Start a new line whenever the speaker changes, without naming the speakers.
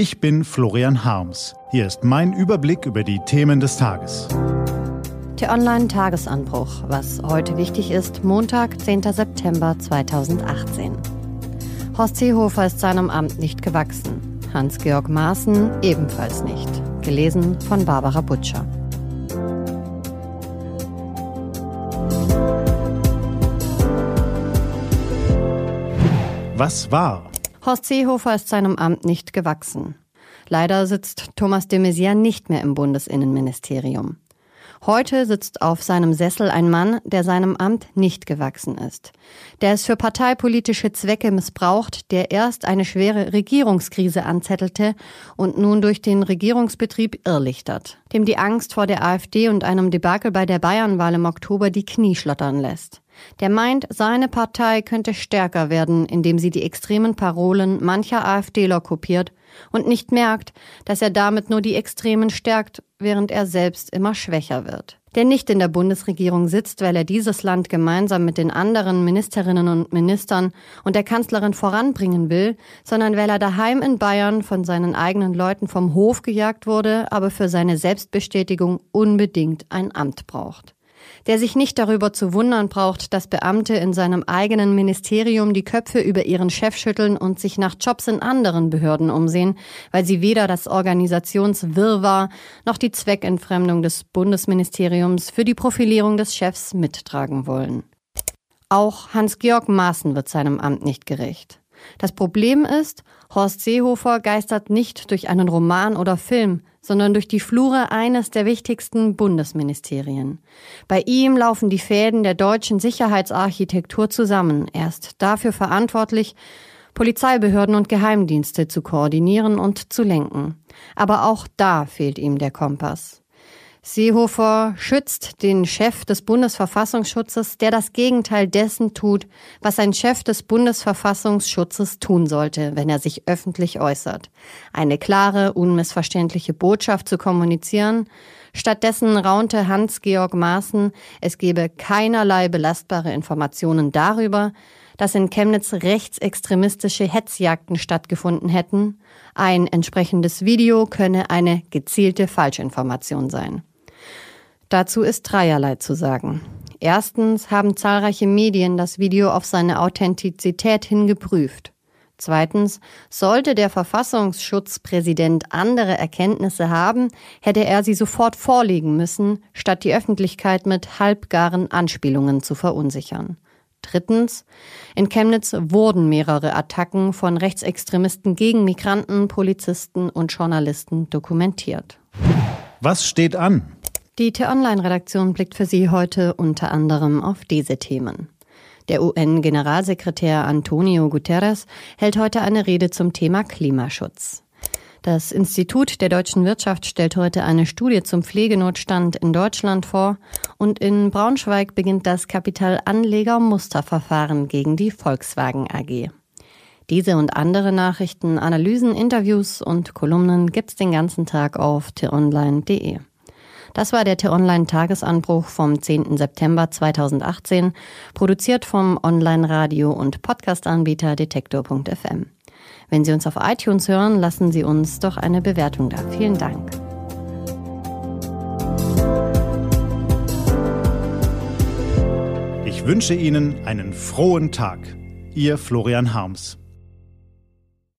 Ich bin Florian Harms. Hier ist mein Überblick über die Themen des Tages.
T-Online-Tagesanbruch. Was heute wichtig ist, Montag, 10. September 2018. Horst Seehofer ist seinem Amt nicht gewachsen. Hans-Georg Maaßen ebenfalls nicht. Gelesen von Barbara Butcher.
Was war?
Horst Seehofer ist seinem Amt nicht gewachsen. Leider sitzt Thomas de Maizière nicht mehr im Bundesinnenministerium. Heute sitzt auf seinem Sessel ein Mann, der seinem Amt nicht gewachsen ist, der es für parteipolitische Zwecke missbraucht, der erst eine schwere Regierungskrise anzettelte und nun durch den Regierungsbetrieb irrlichtert, dem die Angst vor der AfD und einem Debakel bei der Bayernwahl im Oktober die Knie schlottern lässt. Der meint, seine Partei könnte stärker werden, indem sie die extremen Parolen mancher AfDler kopiert und nicht merkt, dass er damit nur die Extremen stärkt, während er selbst immer schwächer wird. Der nicht in der Bundesregierung sitzt, weil er dieses Land gemeinsam mit den anderen Ministerinnen und Ministern und der Kanzlerin voranbringen will, sondern weil er daheim in Bayern von seinen eigenen Leuten vom Hof gejagt wurde, aber für seine Selbstbestätigung unbedingt ein Amt braucht der sich nicht darüber zu wundern braucht, dass Beamte in seinem eigenen Ministerium die Köpfe über ihren Chef schütteln und sich nach Jobs in anderen Behörden umsehen, weil sie weder das Organisationswirrwarr noch die Zweckentfremdung des Bundesministeriums für die Profilierung des Chefs mittragen wollen. Auch Hans-Georg Maaßen wird seinem Amt nicht gerecht. Das Problem ist, Horst Seehofer geistert nicht durch einen Roman oder Film, sondern durch die Flure eines der wichtigsten Bundesministerien. Bei ihm laufen die Fäden der deutschen Sicherheitsarchitektur zusammen. Er ist dafür verantwortlich, Polizeibehörden und Geheimdienste zu koordinieren und zu lenken. Aber auch da fehlt ihm der Kompass. Seehofer schützt den Chef des Bundesverfassungsschutzes, der das Gegenteil dessen tut, was ein Chef des Bundesverfassungsschutzes tun sollte, wenn er sich öffentlich äußert. Eine klare, unmissverständliche Botschaft zu kommunizieren. Stattdessen raunte Hans-Georg Maaßen, es gebe keinerlei belastbare Informationen darüber, dass in Chemnitz rechtsextremistische Hetzjagden stattgefunden hätten. Ein entsprechendes Video könne eine gezielte Falschinformation sein. Dazu ist dreierlei zu sagen. Erstens haben zahlreiche Medien das Video auf seine Authentizität hin geprüft. Zweitens, sollte der Verfassungsschutzpräsident andere Erkenntnisse haben, hätte er sie sofort vorlegen müssen, statt die Öffentlichkeit mit halbgaren Anspielungen zu verunsichern. Drittens, in Chemnitz wurden mehrere Attacken von Rechtsextremisten gegen Migranten, Polizisten und Journalisten dokumentiert.
Was steht an?
Die T-Online-Redaktion blickt für Sie heute unter anderem auf diese Themen. Der UN-Generalsekretär Antonio Guterres hält heute eine Rede zum Thema Klimaschutz. Das Institut der deutschen Wirtschaft stellt heute eine Studie zum Pflegenotstand in Deutschland vor und in Braunschweig beginnt das Kapitalanleger-Musterverfahren gegen die Volkswagen AG. Diese und andere Nachrichten, Analysen, Interviews und Kolumnen gibt's den ganzen Tag auf t-online.de. Das war der T-Online-Tagesanbruch vom 10. September 2018, produziert vom Online-Radio- und Podcast-Anbieter Detektor.fm. Wenn Sie uns auf iTunes hören, lassen Sie uns doch eine Bewertung da. Vielen Dank.
Ich wünsche Ihnen einen frohen Tag. Ihr Florian Harms.